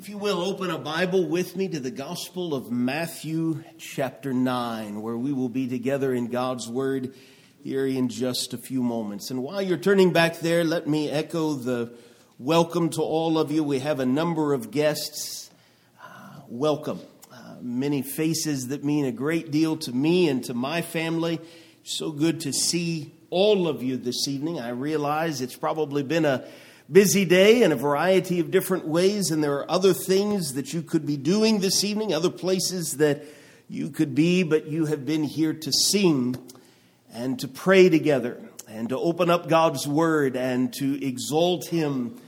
If you will, open a Bible with me to the Gospel of Matthew, chapter 9, where we will be together in God's Word here in just a few moments. And while you're turning back there, let me echo the welcome to all of you. We have a number of guests. Uh, welcome. Uh, many faces that mean a great deal to me and to my family. So good to see all of you this evening. I realize it's probably been a busy day in a variety of different ways, and there are other things that you could be doing this evening, other places that you could be, but you have been here to sing and to pray together and to open up God's Word and to exalt Him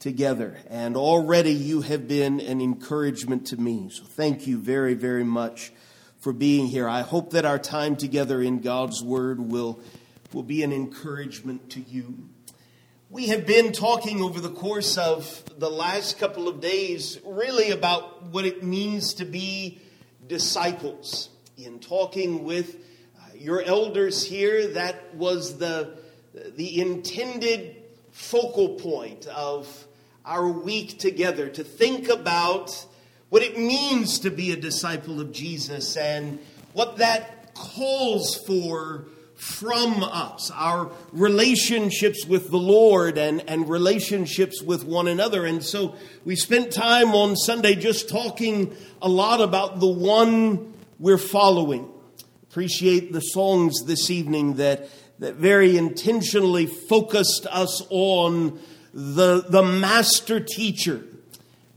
together. And already you have been an encouragement to me. So thank you very, very much for being here. I hope that our time together in God's Word will, will be an encouragement to you. We have been talking over the course of the last couple of days really about what it means to be disciples. In talking with uh, your elders here, that was the, the intended focal point of our week together to think about what it means to be a disciple of Jesus and what that calls for from us, our relationships with the Lord and, and relationships with one another. And so we spent time on Sunday just talking a lot about the one we're following. Appreciate the songs this evening that, that very intentionally focused us on the, the master teacher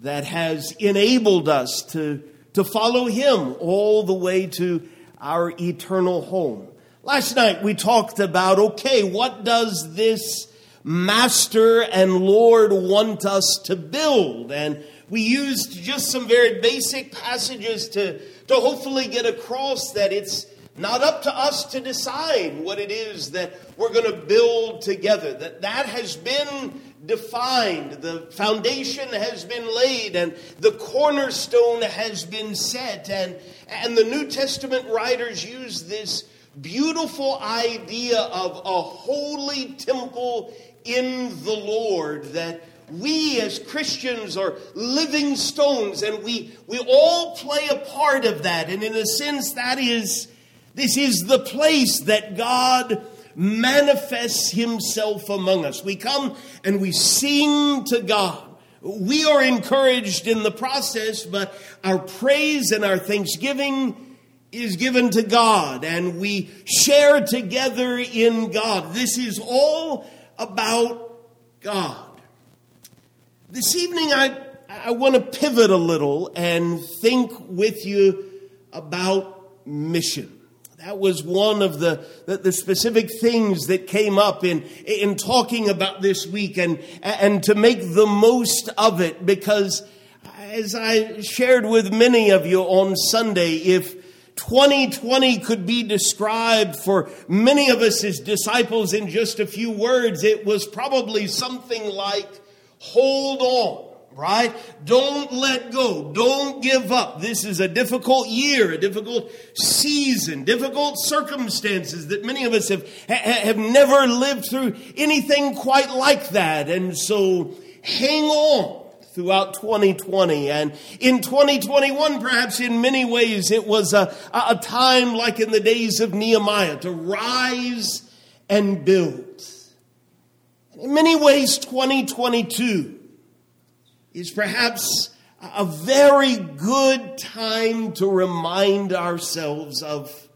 that has enabled us to, to follow him all the way to our eternal home. Last night we talked about okay, what does this master and Lord want us to build? And we used just some very basic passages to, to hopefully get across that it's not up to us to decide what it is that we're going to build together. That that has been defined, the foundation has been laid, and the cornerstone has been set. And, and the New Testament writers use this beautiful idea of a holy temple in the Lord that we as Christians are living stones and we, we all play a part of that. And in a sense, that is, this is the place that God manifests himself among us. We come and we sing to God. We are encouraged in the process, but our praise and our thanksgiving is given to God and we share together in God. This is all about God. This evening, I, I want to pivot a little and think with you about mission. That was one of the, the, the, specific things that came up in, in talking about this week and, and to make the most of it because as I shared with many of you on Sunday, if 2020 could be described for many of us as disciples in just a few words, it was probably something like hold on right? Don't let go. Don't give up. This is a difficult year, a difficult season, difficult circumstances that many of us have, have never lived through anything quite like that. And so hang on throughout 2020. And in 2021, perhaps in many ways, it was a, a time like in the days of Nehemiah to rise and build. In many ways, 2022 is perhaps a very good time to remind ourselves of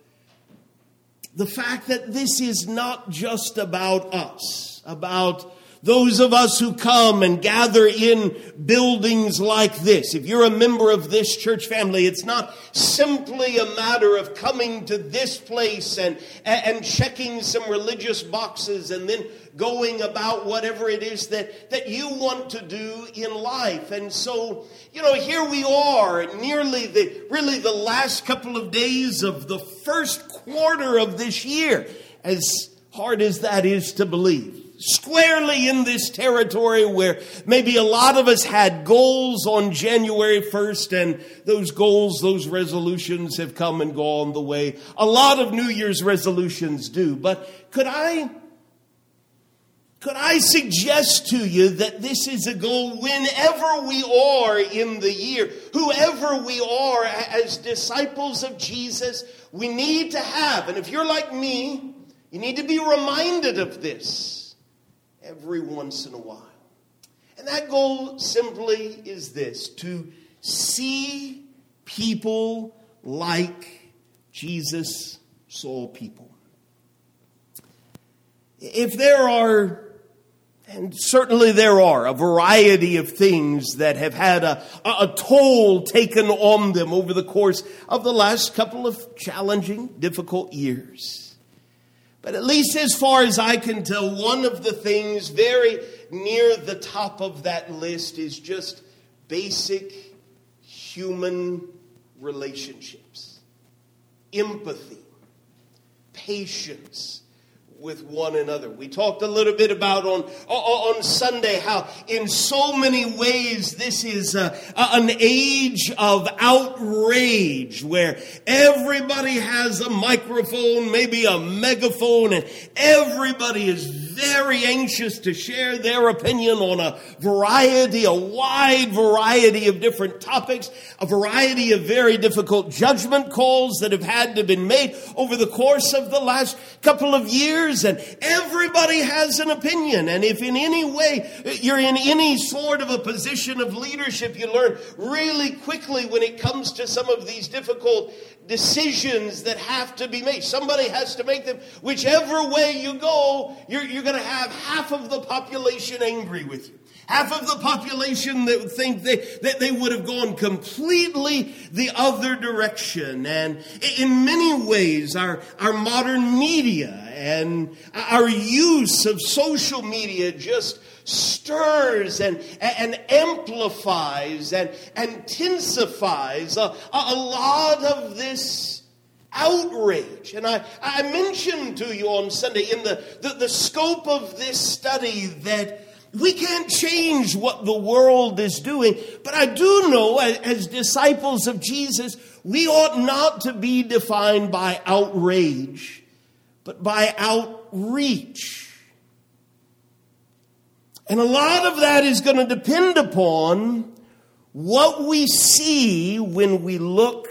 the fact that this is not just about us, about those of us who come and gather in buildings like this, if you're a member of this church family, it's not simply a matter of coming to this place and, and checking some religious boxes and then going about whatever it is that, that you want to do in life. And so, you know, here we are, nearly the really the last couple of days of the first quarter of this year, as hard as that is to believe squarely in this territory where maybe a lot of us had goals on January 1st and those goals, those resolutions have come and gone the way a lot of New Year's resolutions do. But could I, Could I suggest to you that this is a goal whenever we are in the year, whoever we are as disciples of Jesus, we need to have. And if you're like me, you need to be reminded of this every once in a while. And that goal simply is this to see people like Jesus saw people. If there are and certainly there are a variety of things that have had a, a, toll taken on them over the course of the last couple of challenging, difficult years. But at least as far as I can tell, one of the things very near the top of that list is just basic human relationships, empathy, patience, with one another. We talked a little bit about on, on Sunday how, in so many ways, this is a, an age of outrage where everybody has a microphone, maybe a megaphone, and everybody is very anxious to share their opinion on a variety, a wide variety of different topics, a variety of very difficult judgment calls that have had to be made over the course of the last couple of years. And everybody has an opinion. And if in any way you're in any sort of a position of leadership, you learn really quickly when it comes to some of these difficult decisions that have to be made. Somebody has to make them. Whichever way you go, you're, you're going to have half of the population angry with you. Half of the population that think they, that they would have gone completely the other direction. And in many ways, our, our modern media and our use of social media just stirs and, and amplifies and intensifies a, a lot of this outrage. And I, I mentioned to you on Sunday in the, the, the scope of this study that we can't change what the world is doing, but I do know as, disciples of Jesus, we ought not to be defined by outrage, but by outreach. And a lot of that is going to depend upon what we see when we look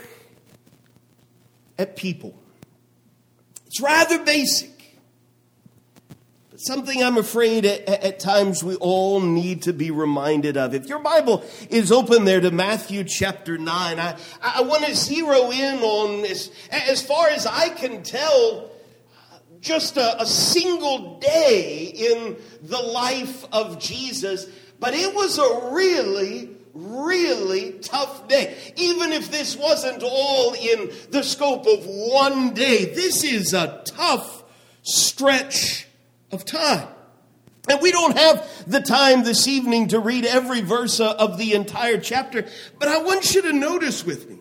at people. It's rather basic, something I'm afraid at, at, times we all need to be reminded of. If your Bible is open there to Matthew chapter 9, I, I want to zero in on, this. as far as I can tell, just a, a single day in the life of Jesus, but it was a really really tough day. Even if this wasn't all in the scope of one day, this is a tough stretch of time. And we don't have the time this evening to read every verse of the entire chapter, but I want you to notice with me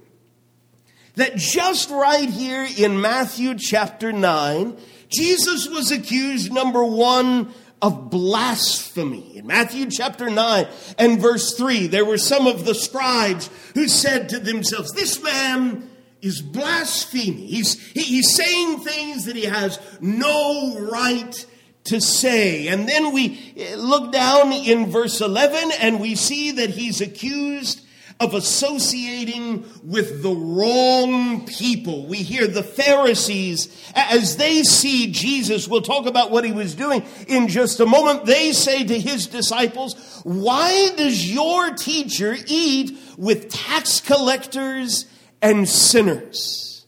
that just right here in Matthew chapter 9, Jesus was accused, number one, of blasphemy. In Matthew chapter 9 and verse 3, there were some of the scribes who said to themselves, This man is blaspheming. He's, he's saying things that he has no right to say. And then we eh, look down in verse 11 and we see that he's accused of associating with the wrong people. We hear the Pharisees, as they see Jesus, we'll talk about what he was doing in just a moment. They say to his disciples, Why does your teacher eat with tax collectors and sinners?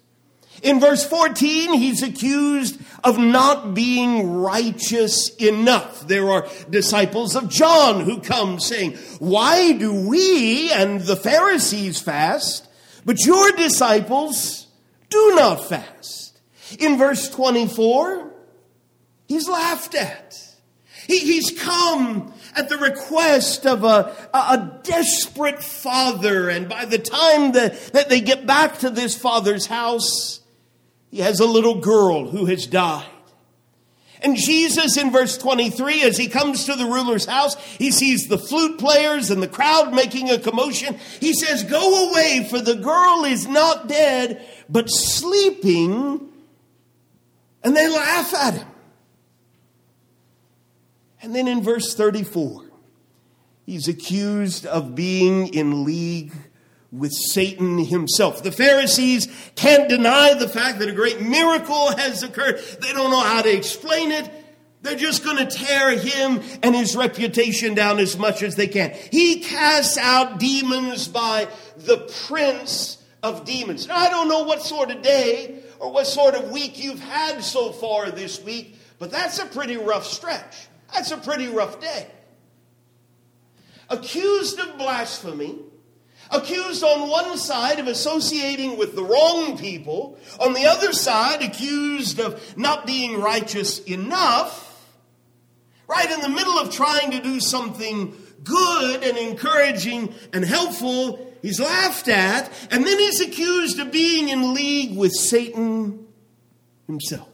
In verse 14, he's accused of not being righteous enough. There are disciples of John who come saying, Why do we and the Pharisees fast, but your disciples do not fast? In verse 24, he's laughed at. He, he's come at the request of a, a, desperate father, and by the time that, that they get back to this father's house, he has a little girl who has died. And Jesus in verse 23, as he comes to the ruler's house, he sees the flute players and the crowd making a commotion. He says, Go away, for the girl is not dead, but sleeping. And they laugh at him. And then in verse 34, he's accused of being in league with Satan himself. The Pharisees can't deny the fact that a great miracle has occurred. They don't know how to explain it. They're just going to tear him and his reputation down as much as they can. He casts out demons by the prince of demons. Now, I don't know what sort of day or what sort of week you've had so far this week, but that's a pretty rough stretch. That's a pretty rough day. Accused of blasphemy, accused on one side of associating with the wrong people, on the other side, accused of not being righteous enough, right in the middle of trying to do something good and encouraging and helpful, he's laughed at, and then he's accused of being in league with Satan himself.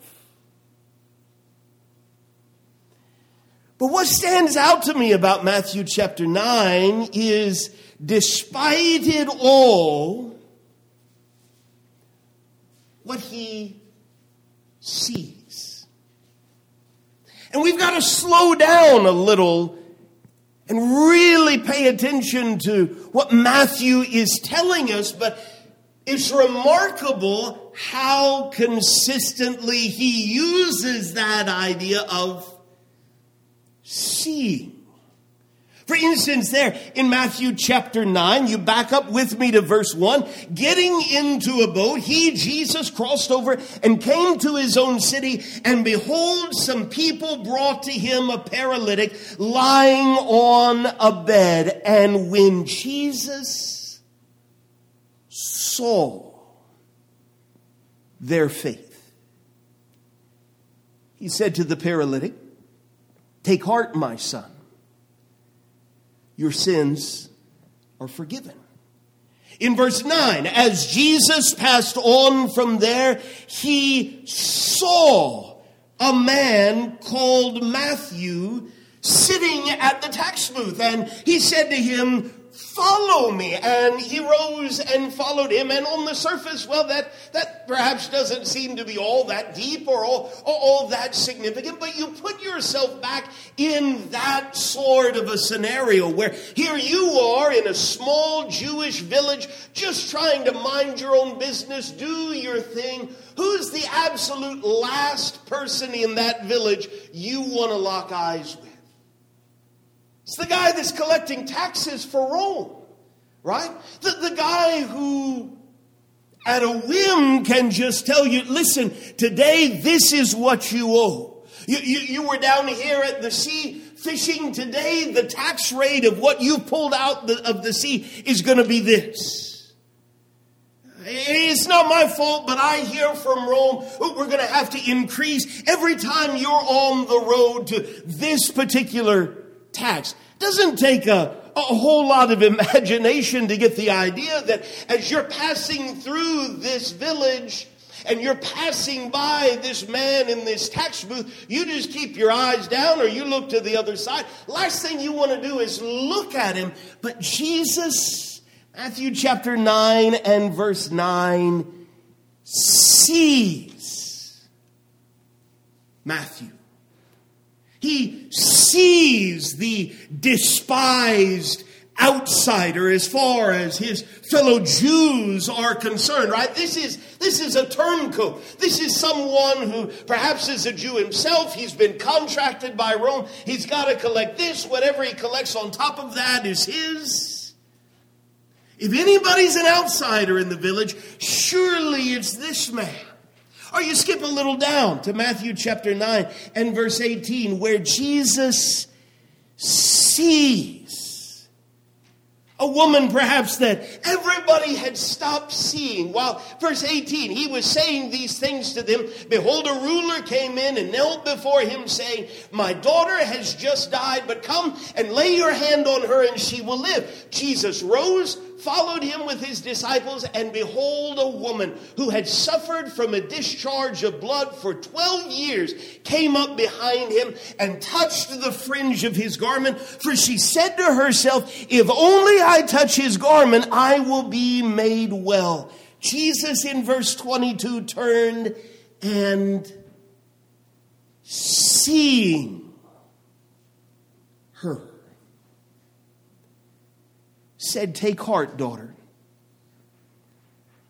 But what stands out to me about Matthew chapter 9 is despite it all, what he sees. And we've got to slow down a little and really pay attention to what Matthew is telling us, but it's remarkable how consistently he uses that idea of seeing. For instance, there in Matthew chapter 9, you back up with me to verse 1. Getting into a boat, he, Jesus, crossed over and came to his own city, and behold, some people brought to him a paralytic lying on a bed. And when Jesus saw their faith, he said to the paralytic, Take heart, my son. Your sins are forgiven. In verse 9, as Jesus passed on from there, he saw a man called Matthew sitting at the tax booth. And he said to him, follow me. And he rose and followed him. And on the surface, well, that, that perhaps doesn't seem to be all that deep or all, all that significant, but you put yourself back in that sort of a scenario where here you are in a small Jewish village just trying to mind your own business, do your thing. Who's the absolute last person in that village you want to lock eyes with? It's the guy that's collecting taxes for Rome, right? The, the guy who, at a whim, can just tell you, listen, today this is what you owe. You, you, you were down here at the sea fishing. Today, the tax rate of what you pulled out the, of the sea is going to be this. It's not my fault, but I hear from Rome oh, we're going to have to increase every time you're on the road to this particular tax. Doesn't take a, a whole lot of imagination to get the idea that as you're passing through this village, and you're passing by this man in this tax booth, you just keep your eyes down or you look to the other side. Last thing you want to do is look at him. But Jesus, Matthew chapter 9 and verse 9, sees Matthew. He sees the despised outsider as far as his fellow Jews are concerned, right? This is, this is a turncoat. This is someone who perhaps is a Jew himself. He's been contracted by Rome. He's got to collect this. Whatever he collects on top of that is his. If anybody's an outsider in the village, surely it's this man. Or you skip a little down to Matthew chapter 9 and verse 18, where Jesus sees a woman perhaps that everybody had stopped seeing. While, verse 18, he was saying these things to them. Behold, a ruler came in and knelt before him, saying, My daughter has just died, but come and lay your hand on her and she will live. Jesus rose followed him with his disciples, and behold, a woman who had suffered from a discharge of blood for 12 years came up behind him and touched the fringe of his garment. For she said to herself, If only I touch his garment, I will be made well. Jesus in verse 22 turned and seeing her, said, Take heart, daughter.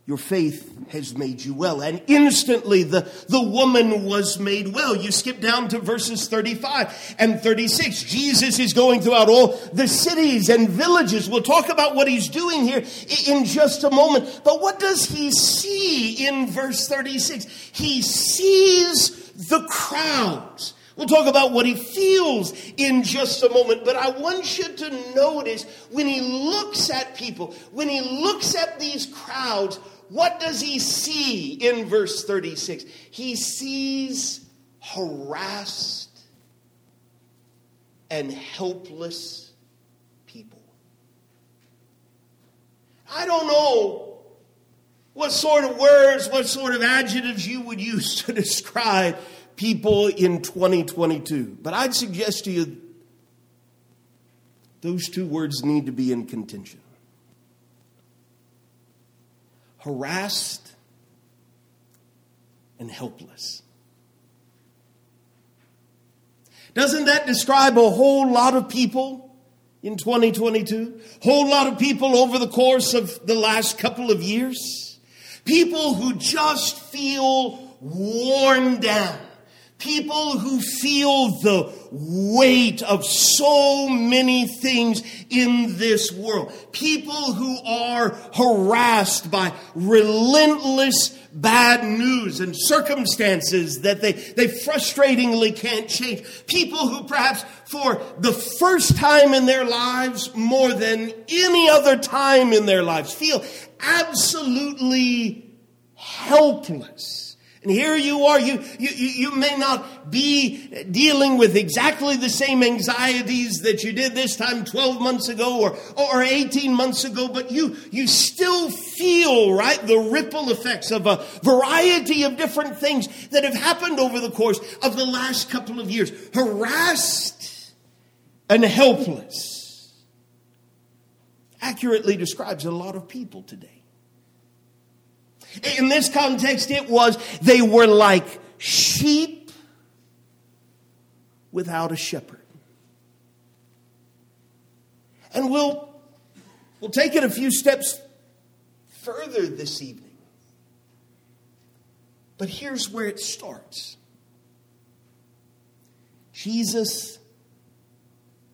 Your faith has made you well. And instantly the, the woman was made well. You skip down to verses 35 and 36. Jesus is going throughout all the cities and villages. We'll talk about what he's doing here in just a moment. But what does he see in verse 36? He sees the crowds. We'll talk about what he feels in just a moment, but I want you to notice when he looks at people, when he looks at these crowds, what does he see in verse 36? He sees harassed and helpless people. I don't know what sort of words, what sort of adjectives you would use to describe people in 2022, but I'd suggest to you those two words need to be in contention harassed and helpless. Doesn't that describe a whole lot of people in 2022? Whole lot of people over the course of the last couple of years? People who just feel worn down People who feel the weight of so many things in this world. People who are harassed by relentless bad news and circumstances that they, they frustratingly can't change. People who perhaps for the first time in their lives, more than any other time in their lives, feel absolutely helpless and here you are, you, you, you may not be dealing with exactly the same anxieties that you did this time 12 months ago or, or 18 months ago, but you, you still feel, right, the ripple effects of a variety of different things that have happened over the course of the last couple of years. Harassed and helpless accurately describes a lot of people today. In this context, it was they were like sheep without a shepherd. And we'll, we'll take it a few steps further this evening. But here's where it starts Jesus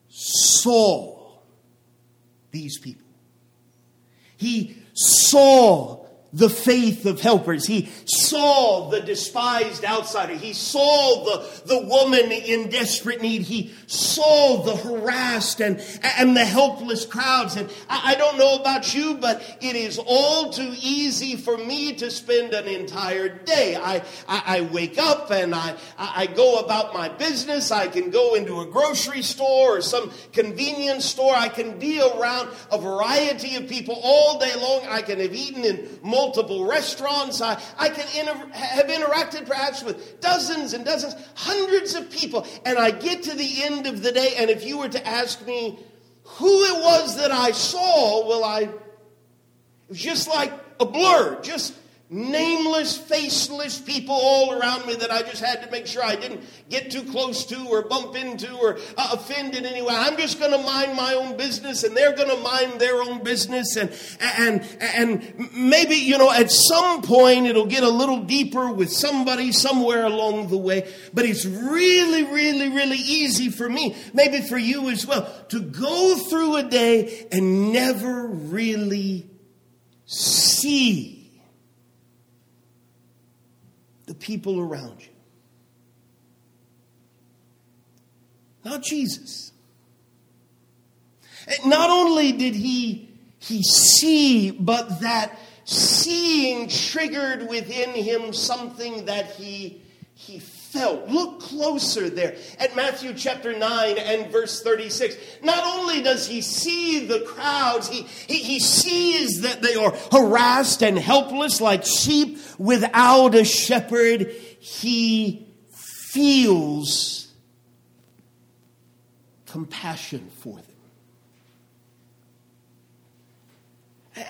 saw these people, He saw the faith of helpers. He saw the despised outsider. He saw the, the woman in desperate need. He saw the harassed and, and the helpless crowds. And I, I don't know about you, but it is all too easy for me to spend an entire day. I, I, I wake up and I, I go about my business. I can go into a grocery store or some convenience store. I can be around a variety of people all day long. I can have eaten in multiple restaurants. I, I can inter- have interacted perhaps with dozens and dozens, hundreds of people. And I get to the end of the day, and if you were to ask me who it was that I saw, well, I, it was just like a blur, just nameless, faceless people all around me that I just had to make sure I didn't get too close to or bump into or uh, offend in any way. I'm just going to mind my own business and they're going to mind their own business and and and maybe you know at some point it'll get a little deeper with somebody somewhere along the way, but it's really really really easy for me, maybe for you as well, to go through a day and never really see the people around you. Not Jesus. Not only did he, he see, but that seeing triggered within him something that he, he felt. Look closer there at Matthew chapter 9 and verse 36. Not only does he see the crowds, he, he, he sees that they are harassed and helpless like sheep without a shepherd. He feels compassion for them.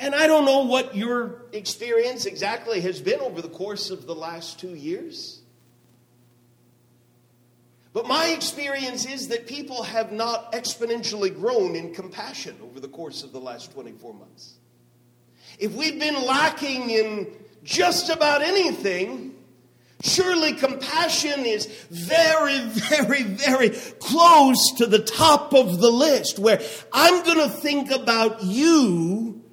And I don't know what your experience exactly has been over the course of the last two years. But my experience is that people have not exponentially grown in compassion over the course of the last 24 months. If we've been lacking in just about anything, surely compassion is very, very, very close to the top of the list where I'm going to think about you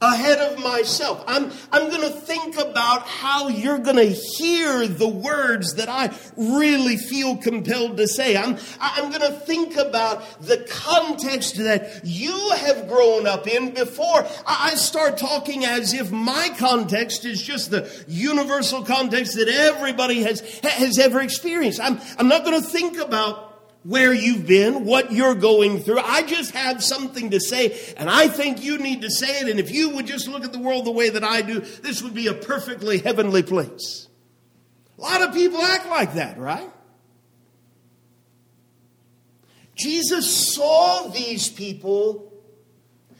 ahead of myself. I'm, I'm going to think about how you're going to hear the words that I really feel compelled to say. I'm, I'm going to think about the context that you have grown up in before I start talking as if my context is just the universal context that everybody has, has ever experienced. I'm, I'm not going to think about where you've been, what you're going through. I just have something to say, and I think you need to say it. And if you would just look at the world the way that I do, this would be a perfectly heavenly place. A lot of people act like that, right? Jesus saw these people.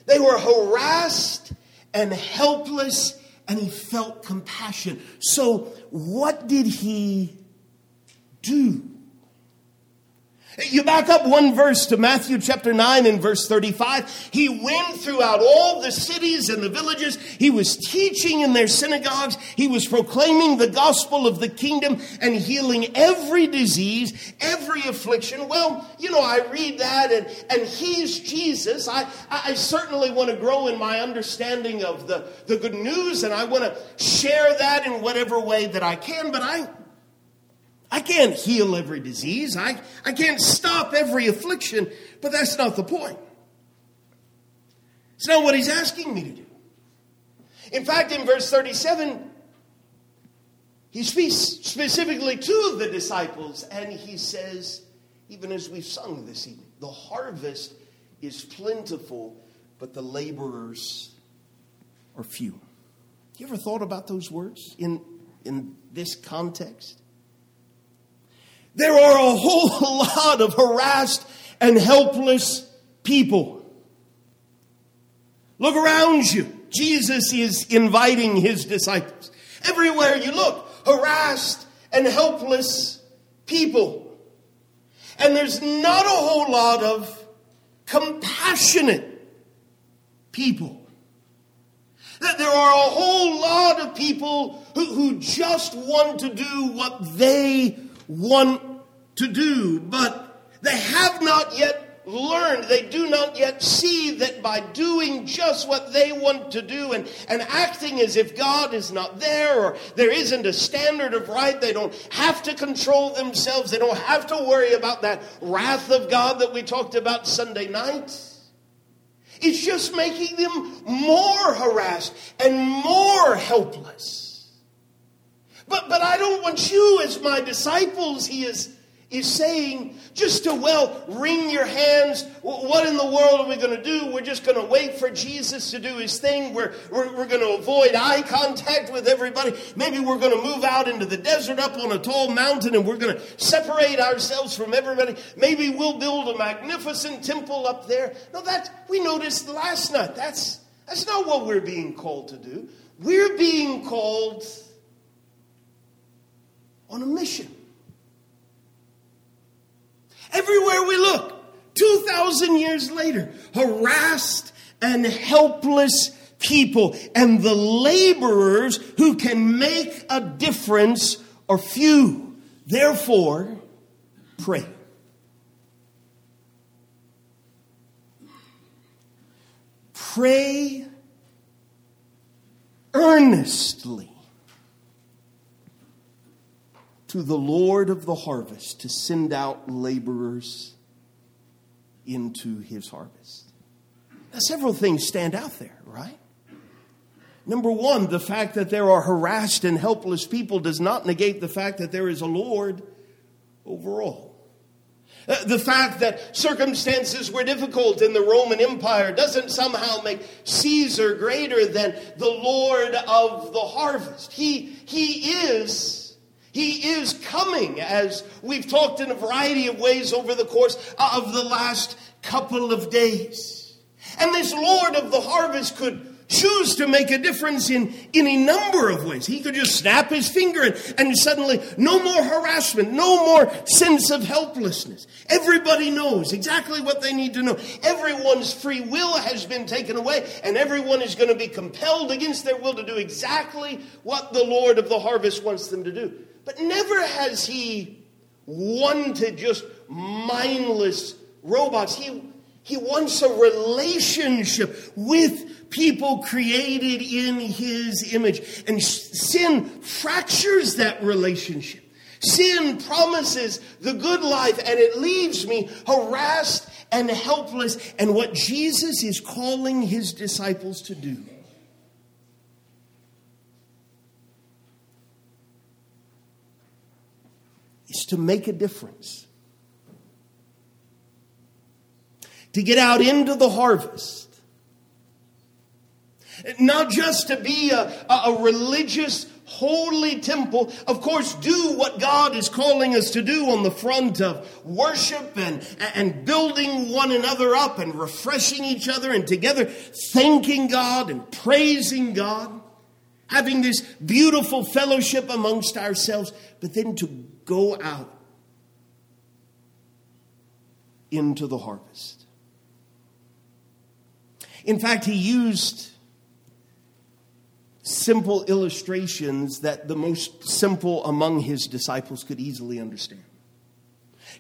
They were harassed and helpless, and he felt compassion. So, what did he do? You back up one verse to Matthew chapter 9 and verse 35. He went throughout all the cities and the villages. He was teaching in their synagogues. He was proclaiming the gospel of the kingdom and healing every disease, every affliction. Well, you know, I read that and, and he's Jesus. I, I certainly want to grow in my understanding of the, the good news and I want to share that in whatever way that I can, but I I can't heal every disease. I, I can't stop every affliction, but that's not the point. It's not what he's asking me to do. In fact, in verse 37, he speaks specifically to the disciples and he says, even as we've sung this evening, the harvest is plentiful, but the laborers are few. You ever thought about those words in, in this context? There are a whole lot of harassed and helpless people. Look around you. Jesus is inviting his disciples. Everywhere you look, harassed and helpless people. And there's not a whole lot of compassionate people. That there are a whole lot of people who, who just want to do what they want to do, but they have not yet learned, they do not yet see that by doing just what they want to do and, and acting as if God is not there or there isn't a standard of right, they don't have to control themselves, they don't have to worry about that wrath of God that we talked about Sunday night. It's just making them more harassed and more helpless. But, but I don't want you as my disciples, he is, is saying, just to, well, wring your hands. What in the world are we going to do? We're just going to wait for Jesus to do his thing. We're, we're, we're going to avoid eye contact with everybody. Maybe we're going to move out into the desert up on a tall mountain and we're going to separate ourselves from everybody. Maybe we'll build a magnificent temple up there. No, that we noticed last night. That's, that's not what we're being called to do. We're being called on a mission. Everywhere we look, 2,000 years later, harassed and helpless people, and the laborers who can make a difference are few. Therefore, pray. Pray earnestly to the Lord of the harvest to send out laborers into his harvest. Now, several things stand out there, right? Number one, the fact that there are harassed and helpless people does not negate the fact that there is a Lord overall. Uh, the fact that circumstances were difficult in the Roman Empire doesn't somehow make Caesar greater than the Lord of the harvest. He, he is he is coming, as we've talked in a variety of ways over the course of the last couple of days. And this Lord of the harvest could choose to make a difference in any number of ways. He could just snap his finger and, and suddenly no more harassment, no more sense of helplessness. Everybody knows exactly what they need to know. Everyone's free will has been taken away, and everyone is going to be compelled against their will to do exactly what the Lord of the harvest wants them to do. But never has he wanted just mindless robots. He, he wants a relationship with people created in his image. And sin fractures that relationship. Sin promises the good life and it leaves me harassed and helpless. And what Jesus is calling his disciples to do is to make a difference. To get out into the harvest not just to be a, a religious, holy temple. Of course, do what God is calling us to do on the front of worship and, and building one another up and refreshing each other and together thanking God and praising God. Having this beautiful fellowship amongst ourselves, but then to go out into the harvest. In fact, he used simple illustrations that the most simple among his disciples could easily understand.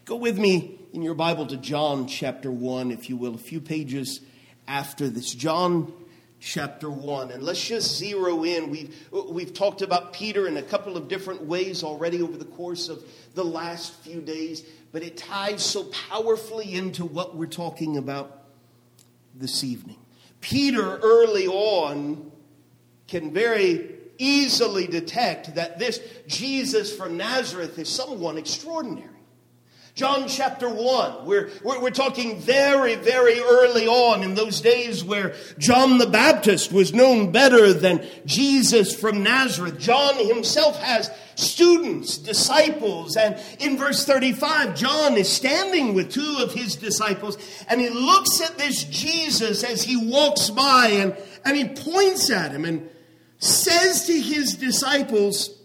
Go with me in your Bible to John chapter 1, if you will, a few pages after this. John chapter 1. And let's just zero in. We've, we've talked about Peter in a couple of different ways already over the course of the last few days, but it ties so powerfully into what we're talking about this evening. Peter, early on, can very easily detect that this Jesus from Nazareth is someone extraordinary. John chapter 1, we're, we're, we're, talking very, very early on in those days where John the Baptist was known better than Jesus from Nazareth. John himself has students, disciples, and in verse 35, John is standing with two of his disciples and he looks at this Jesus as he walks by and, and he points at him and says to his disciples,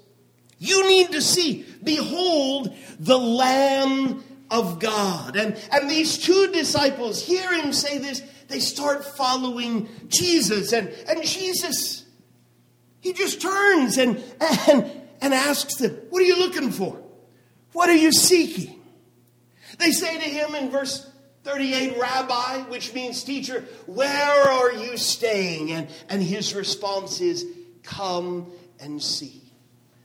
You need to see, behold, the Lamb of God. And, and these two disciples hear him say this, they start following Jesus. And, and Jesus, he just turns and, and, and asks them, What are you looking for? What are you seeking? They say to him in verse 38, Rabbi, which means teacher, where are you staying? And, and his response is, Come and see.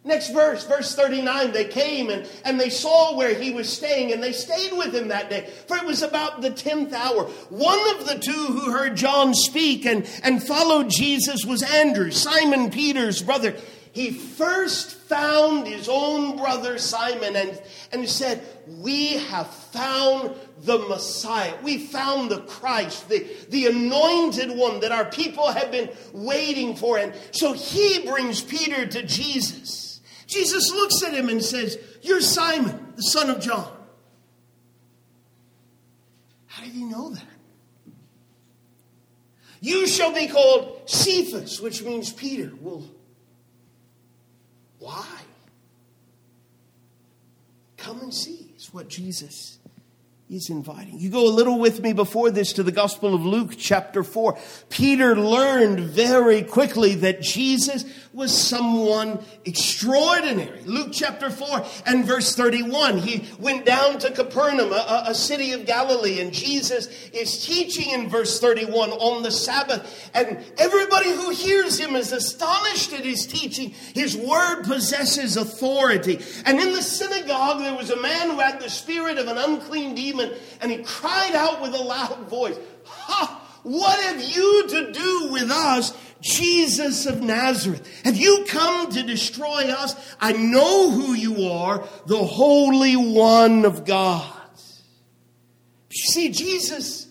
Next verse, verse 39, they came and, and they saw where he was staying and they stayed with him that day. For it was about the 10th hour. One of the two who heard John speak and, and followed Jesus was Andrew, Simon Peter's brother. He first found his own brother Simon and, and said, We have found the Messiah. We found the Christ, the, the anointed one that our people have been waiting for. And so he brings Peter to Jesus. Jesus looks at him and says, You're Simon, the son of John. How did he know that? You shall be called Cephas, which means Peter. Well, why? Come and see, is what Jesus is inviting. You go a little with me before this to the Gospel of Luke, chapter 4. Peter learned very quickly that Jesus was someone extraordinary. Luke chapter 4 and verse 31. He went down to Capernaum, a, a city of Galilee, and Jesus is teaching in verse 31 on the Sabbath. And everybody who hears him is astonished at his teaching. His word possesses authority. And in the synagogue, there was a man who had the spirit of an unclean demon and he cried out with a loud voice, Ha! What have you to do with us, Jesus of Nazareth? Have you come to destroy us? I know who you are, the Holy One of God. You see, Jesus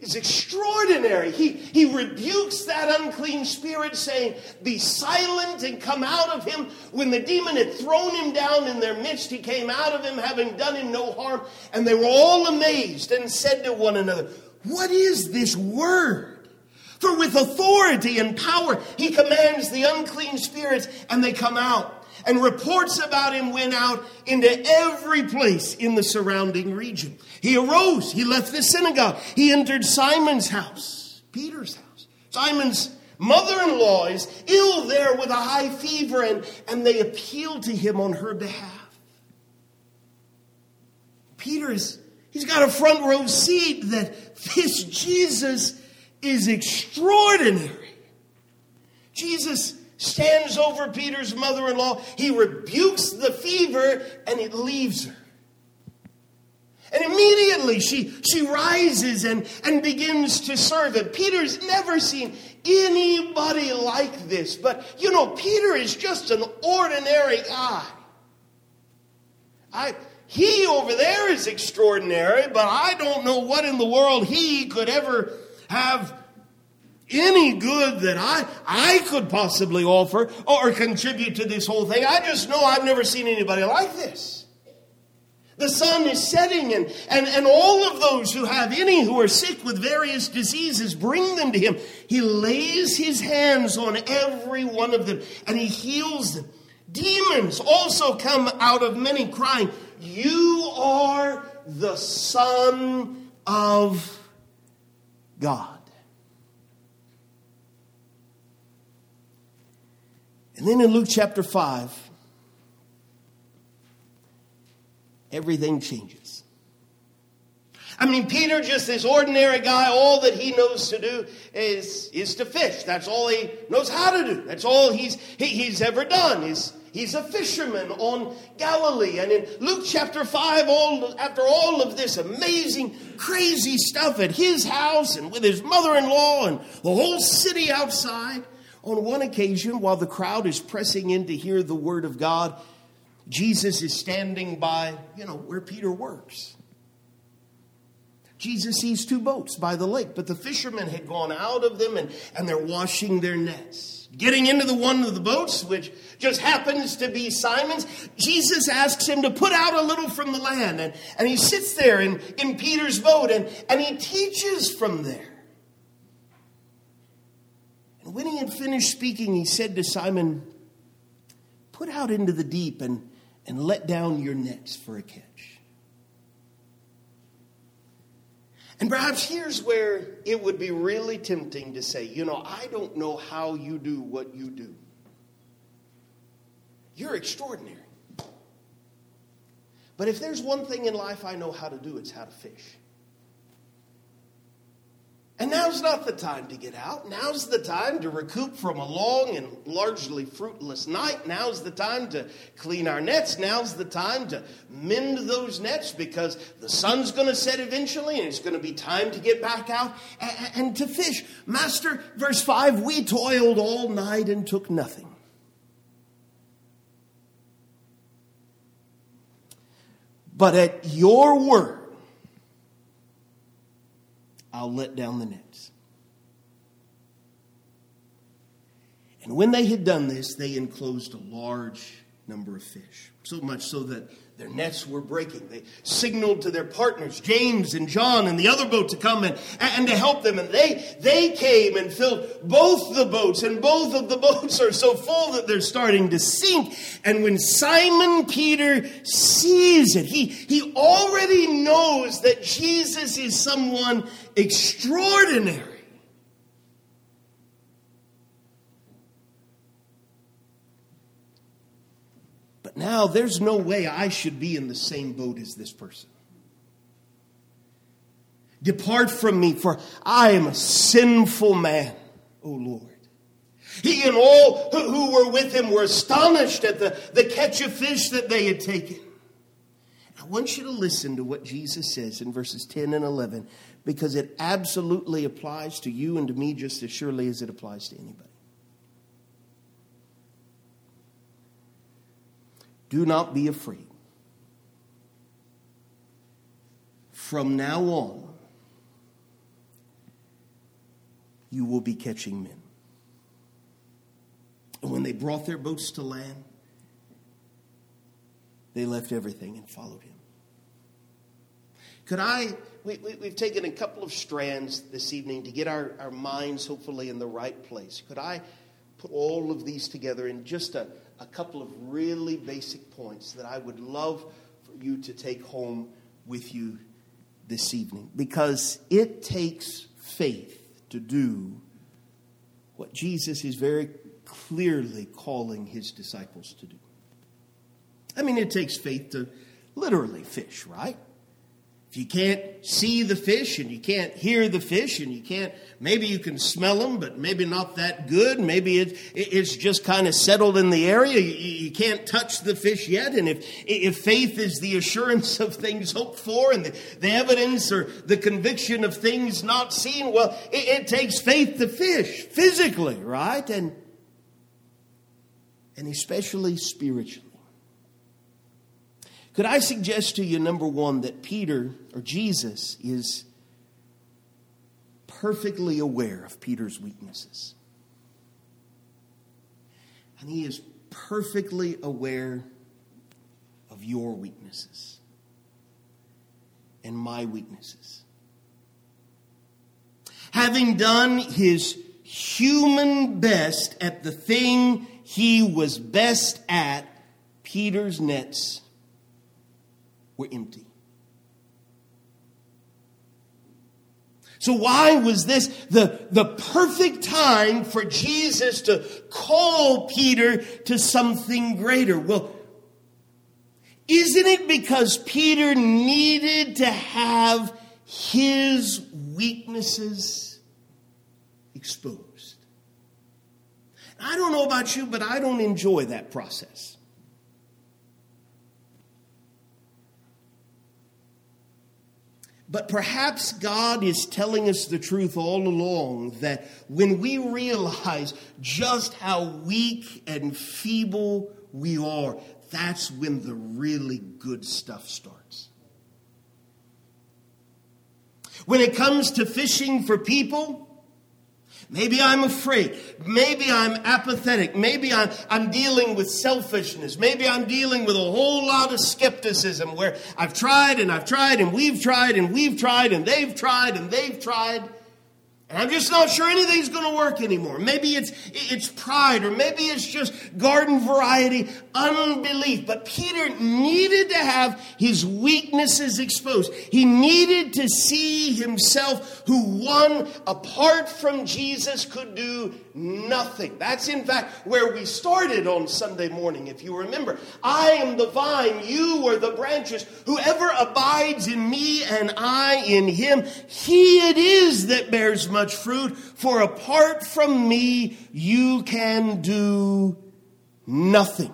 is extraordinary. He, he rebukes that unclean spirit, saying, Be silent and come out of him. When the demon had thrown him down in their midst, he came out of him, having done him no harm. And they were all amazed and said to one another, What is this word? For with authority and power he commands the unclean spirits, and they come out. And reports about him went out into every place in the surrounding region. He arose, he left the synagogue, he entered Simon's house, Peter's house. Simon's mother in law is ill there with a high fever, and, and they appeal to him on her behalf. Peter's, he's got a front row seat that this Jesus is extraordinary. Jesus stands over Peter's mother in law, he rebukes the fever, and it leaves her. And immediately she, she rises and, and begins to serve him. Peter's never seen anybody like this. But, you know, Peter is just an ordinary guy. I, he over there is extraordinary, but I don't know what in the world he could ever have any good that I, I could possibly offer or contribute to this whole thing. I just know I've never seen anybody like this. The sun is setting, and, and, and all of those who have any who are sick with various diseases bring them to him. He lays his hands on every one of them and he heals them. Demons also come out of many, crying, You are the Son of God. And then in Luke chapter 5, everything changes. I mean, Peter, just this ordinary guy, all that he knows to do is, is to fish. That's all he knows how to do. That's all he's, he, he's ever done. He's, he's a fisherman on Galilee. And in Luke chapter 5, all, after all of this amazing, crazy stuff at his house and with his mother in law and the whole city outside, on one occasion, while the crowd is pressing in to hear the word of God, Jesus is standing by, you know, where Peter works. Jesus sees two boats by the lake, but the fishermen had gone out of them and, and they're washing their nets. Getting into the one of the boats, which just happens to be Simon's, Jesus asks him to put out a little from the land. And, and he sits there in, in Peter's boat and, and he teaches from there. When he had finished speaking, he said to Simon, Put out into the deep and, and let down your nets for a catch. And perhaps here's where it would be really tempting to say, you know, I don't know how you do what you do. You're extraordinary. But if there's one thing in life I know how to do, it's how to fish. And now's not the time to get out. Now's the time to recoup from a long and largely fruitless night. Now's the time to clean our nets. Now's the time to mend those nets because the sun's going to set eventually and it's going to be time to get back out and, to fish. Master, verse 5 we toiled all night and took nothing. But at your word, I'll let down the nets. And when they had done this, they enclosed a large number of fish, so much so that their nets were breaking. They signaled to their partners, James and John, and the other boat to come and, and to help them. And they, they came and filled both the boats, and both of the boats are so full that they're starting to sink. And when Simon Peter sees it, he, he already knows that Jesus is someone extraordinary. Now there's no way I should be in the same boat as this person. Depart from me, for I am a sinful man, O Lord. He and all who were with him were astonished at the, the catch of fish that they had taken. I want you to listen to what Jesus says in verses 10 and 11 because it absolutely applies to you and to me just as surely as it applies to anybody. Do not be afraid. From now on, you will be catching men. And when they brought their boats to land, they left everything and followed him. Could I? We, we, we've taken a couple of strands this evening to get our, our minds hopefully in the right place. Could I put all of these together in just a, a couple of really basic points that I would love for you to take home with you this evening? Because it takes faith to do what Jesus is very clearly calling his disciples to do. I mean, it takes faith to literally fish, right? If you can't see the fish and you can't hear the fish and you can't, maybe you can smell them, but maybe not that good. Maybe it, it's just kind of settled in the area. You, you, can't touch the fish yet. And if, if faith is the assurance of things hoped for and the, the evidence or the conviction of things not seen, well, it, it takes faith to fish physically, right? And, and especially spiritually. Could I suggest to you, number one, that Peter or Jesus is perfectly aware of Peter's weaknesses? And he is perfectly aware of your weaknesses and my weaknesses. Having done his human best at the thing he was best at, Peter's nets were empty. So, why was this the, the perfect time for Jesus to call Peter to something greater? Well, isn't it because Peter needed to have his weaknesses exposed? I don't know about you, but I don't enjoy that process. But perhaps God is telling us the truth all along that when we realize just how weak and feeble we are, that's when the really good stuff starts. When it comes to fishing for people, Maybe I'm afraid. Maybe I'm apathetic. Maybe I'm, I'm dealing with selfishness. Maybe I'm dealing with a whole lot of skepticism where I've tried and I've tried and we've tried and we've tried and they've tried and they've tried. And I'm just not sure anything's going to work anymore. Maybe it's, it's pride, or maybe it's just garden variety unbelief. But Peter needed to have his weaknesses exposed. He needed to see himself who one, apart from Jesus, could do nothing. That's in fact where we started on Sunday morning, if you remember. I am the vine, you are the branches. Whoever abides in me and I in him, he it is that bears much fruit, for apart from me, you can do nothing.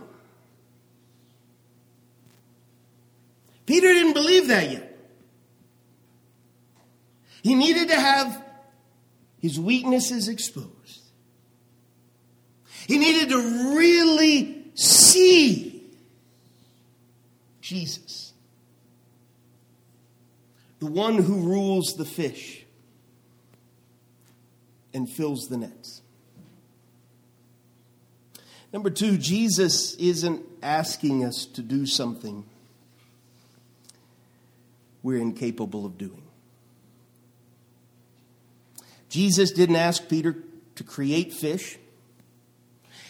Peter didn't believe that yet. He needed to have his weaknesses exposed. He needed to really see Jesus, the one who rules the fish and fills the nets. Number two, Jesus isn't asking us to do something we're incapable of doing. Jesus didn't ask Peter to create fish.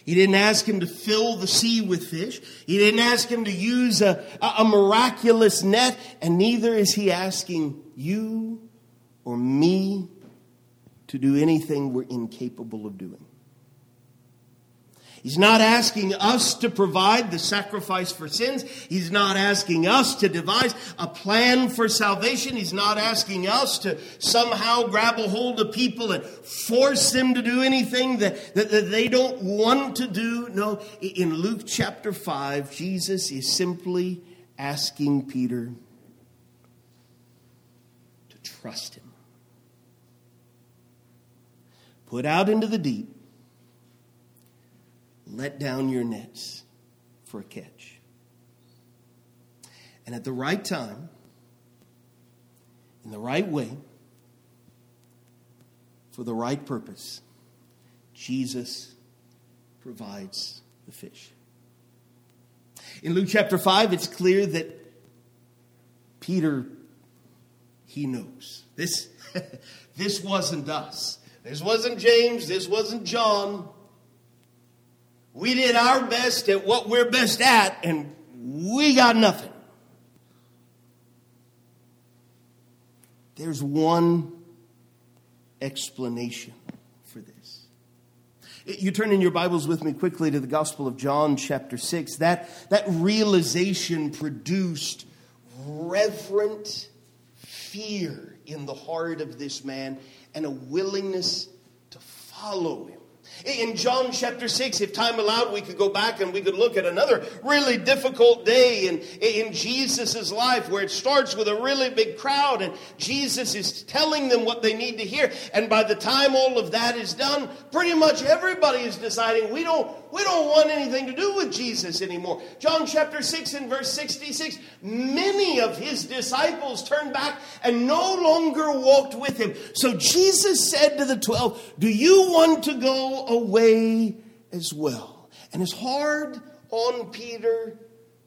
He didn't ask him to fill the sea with fish. He didn't ask him to use a, a miraculous net. And neither is he asking you or me to do anything we're incapable of doing. He's not asking us to provide the sacrifice for sins. He's not asking us to devise a plan for salvation. He's not asking us to somehow grab a hold of people and force them to do anything that, that, that they don't want to do. No, in Luke chapter 5, Jesus is simply asking Peter to trust him. Put out into the deep, let down your nets for a catch. And at the right time, in the right way, for the right purpose, Jesus provides the fish. In Luke chapter 5, it's clear that Peter he knows. This, this wasn't us. This wasn't James. This wasn't John. We did our best at what we're best at, and we got nothing. There's one explanation for this. You turn in your Bibles with me quickly to the Gospel of John, chapter 6. That, that realization produced reverent fear in the heart of this man and a willingness to follow him. In John chapter 6, if time allowed, we could go back and we could look at another really difficult day in, in Jesus' life where it starts with a really big crowd and Jesus is telling them what they need to hear. And by the time all of that is done, pretty much everybody is deciding we don't, we don't want anything to do with Jesus anymore. John chapter 6 and verse 66 many of his disciples turned back and no longer walked with him. So Jesus said to the twelve, Do you want to go away as well? And as hard on Peter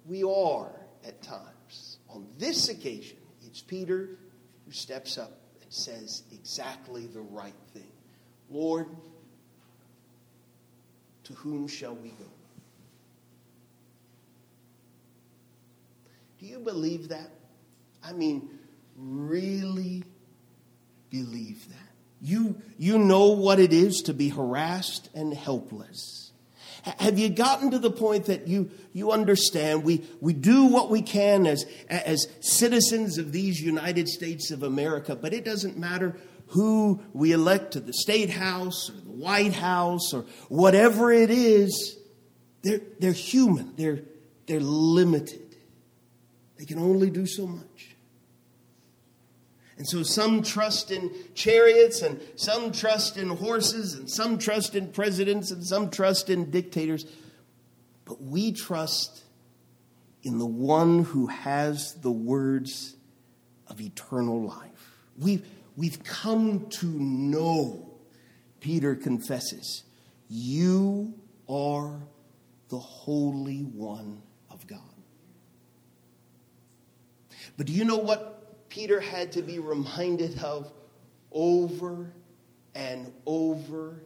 we are at times, on this occasion, it's Peter who steps up and says exactly the right thing Lord, to whom shall we go? Do you believe that? I mean, really believe that. You, you know what it is to be harassed and helpless. Have you gotten to the point that you, you understand we, we do what we can as, as citizens of these United States of America, but it doesn't matter who we elect to the State House or the White House or whatever it is, they're, they're human, they're, they're limited. They can only do so much. And so some trust in chariots, and some trust in horses, and some trust in presidents, and some trust in dictators. But we trust in the one who has the words of eternal life. We've, we've come to know, Peter confesses, you are the Holy One of God. But do you know what Peter had to be reminded of over and over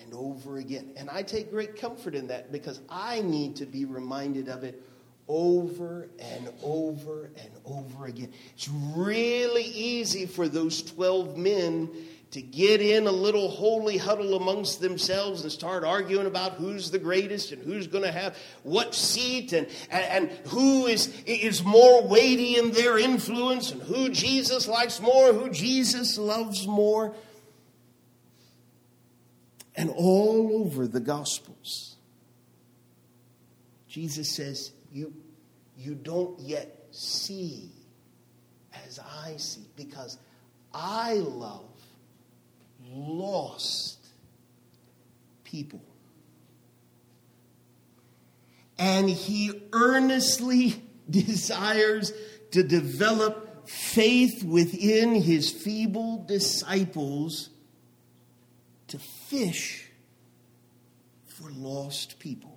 and over again? And I take great comfort in that because I need to be reminded of it over and over and over again. It's really easy for those 12 men to get in a little holy huddle amongst themselves and start arguing about who's the greatest and who's going to have what seat and, and, and, who is, is more weighty in their influence and who Jesus likes more, who Jesus loves more. And all over the Gospels, Jesus says, You, you don't yet see as I see because I love lost people. And he earnestly desires to develop faith within his feeble disciples to fish for lost people.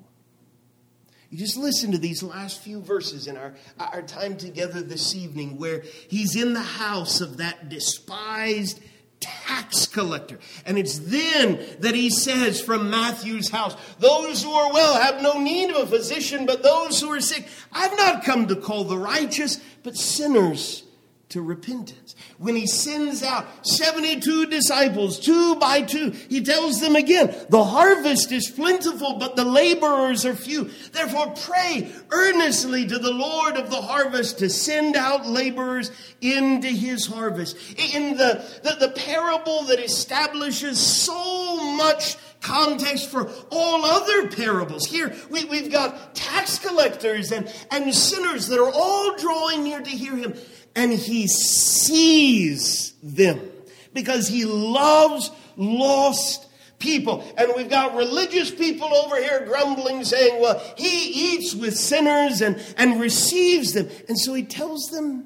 Just listen to these last few verses in our, our time together this evening, where he's in the house of that despised tax collector. And it's then that he says from Matthew's house, Those who are well have no need of a physician, but those who are sick. I've not come to call the righteous, but sinners to repentance. When he sends out 72 disciples, two by two, he tells them again, the harvest is plentiful, but the laborers are few. Therefore pray earnestly to the Lord of the harvest to send out laborers into his harvest. In the, the, the parable that establishes so much context for all other parables. Here we, we've got tax collectors and, and sinners that are all drawing near to hear him and he sees them because he loves lost people. And we've got religious people over here grumbling, saying, well, he eats with sinners and, and receives them. And so he tells them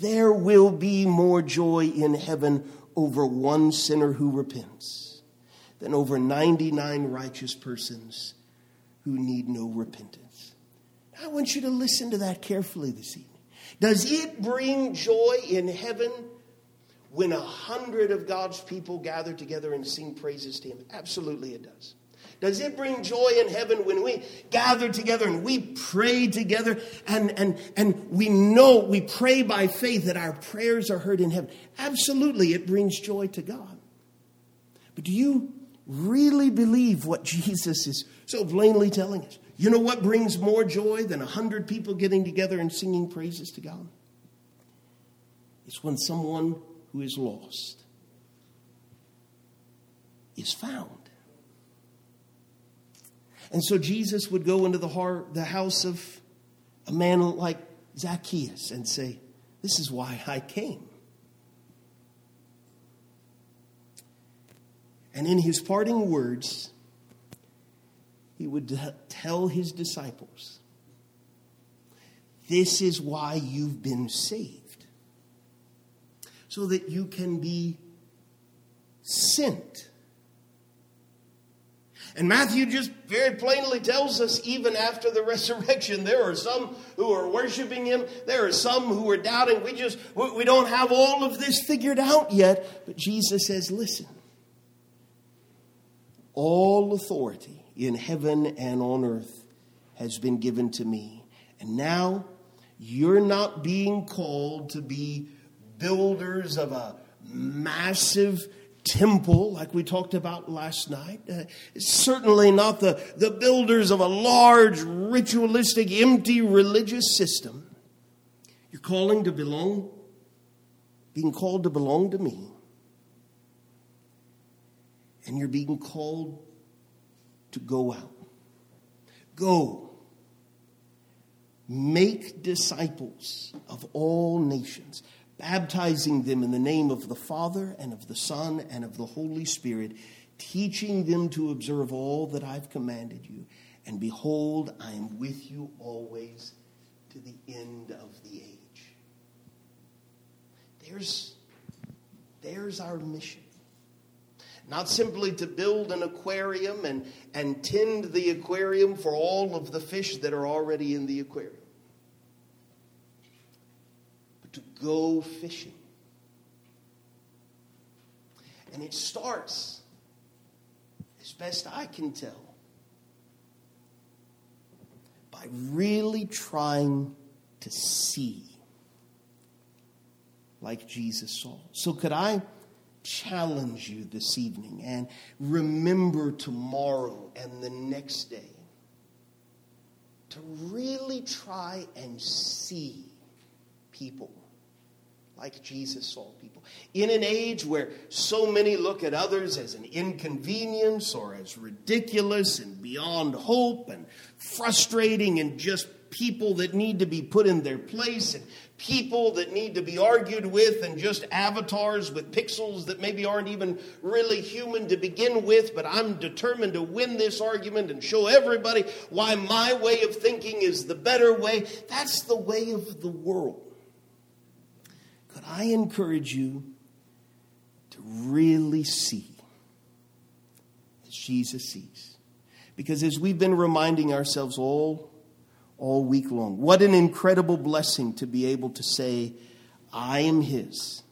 there will be more joy in heaven over one sinner who repents than over 99 righteous persons who need no repentance. I want you to listen to that carefully this evening. Does it bring joy in heaven when a hundred of God's people gather together and sing praises to Him? Absolutely, it does. Does it bring joy in heaven when we gather together and we pray together and, and, and we know, we pray by faith that our prayers are heard in heaven? Absolutely, it brings joy to God. But do you really believe what Jesus is so plainly telling us? You know what brings more joy than a hundred people getting together and singing praises to God? It's when someone who is lost is found. And so Jesus would go into the, heart, the house of a man like Zacchaeus and say, This is why I came. And in his parting words, he would tell his disciples, This is why you've been saved, so that you can be sent and Matthew just very plainly tells us, even after the resurrection, there are some who are worshiping him. There are some who are doubting. We just, we don't have all of this figured out yet. But Jesus says, listen, all authority in heaven and on earth has been given to me. And now you're not being called to be builders of a massive temple like we talked about last night. Uh, certainly not the, the builders of a large, ritualistic, empty religious system. You're calling to belong, being called to belong to me. And you're being called to go out. Go. Make disciples of all nations baptizing them in the name of the Father and of the Son and of the Holy Spirit, teaching them to observe all that I've commanded you. And behold, I am with you always to the end of the age. There's, there's our mission. Not simply to build an aquarium and, and tend the aquarium for all of the fish that are already in the aquarium to go fishing. And it starts, as best I can tell, by really trying to see like Jesus saw. So, could I challenge you this evening and remember tomorrow and the next day to really try and see people like Jesus saw people. In an age where so many look at others as an inconvenience or as ridiculous and beyond hope and frustrating and just people that need to be put in their place and people that need to be argued with and just avatars with pixels that maybe aren't even really human to begin with, but I'm determined to win this argument and show everybody why my way of thinking is the better way. That's the way of the world. But I encourage you to really see as Jesus sees. Because as we've been reminding ourselves all, all week long, what an incredible blessing to be able to say, I am His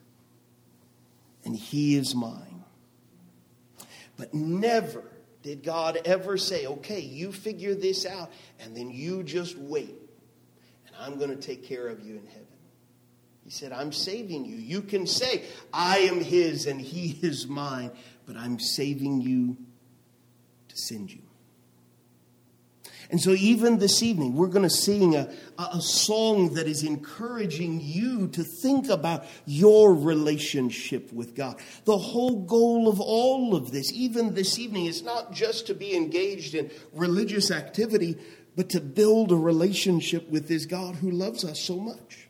and He is mine. But never did God ever say, okay, you figure this out and then you just wait and I'm going to take care of you in heaven. He said, I'm saving you. You can say, I am his and he is mine, but I'm saving you to send you. And so, even this evening, we're going to sing a, a song that is encouraging you to think about your relationship with God. The whole goal of all of this, even this evening, is not just to be engaged in religious activity, but to build a relationship with this God who loves us so much.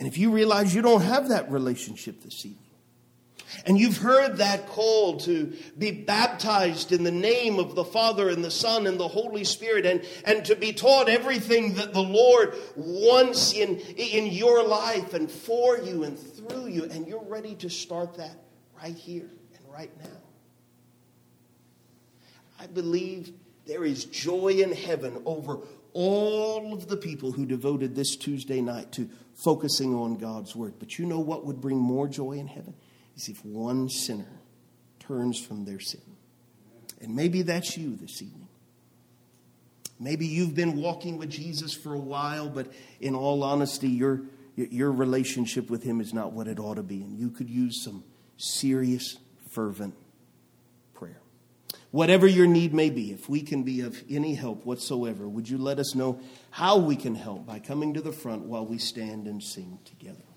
And if you realize you don't have that relationship this evening, and you've heard that call to be baptized in the name of the Father and the Son and the Holy Spirit and, and to be taught everything that the Lord wants in, in your life and for you and through you. And you're ready to start that right here and right now. I believe there is joy in heaven over all of the people who devoted this Tuesday night to focusing on God's Word. But you know what would bring more joy in heaven? is if one sinner turns from their sin. And maybe that's you this evening. Maybe you've been walking with Jesus for a while, but in all honesty, your, your relationship with Him is not what it ought to be. And you could use some serious, fervent. Whatever your need may be, if we can be of any help whatsoever, would you let us know how we can help by coming to the front while we stand and sing together?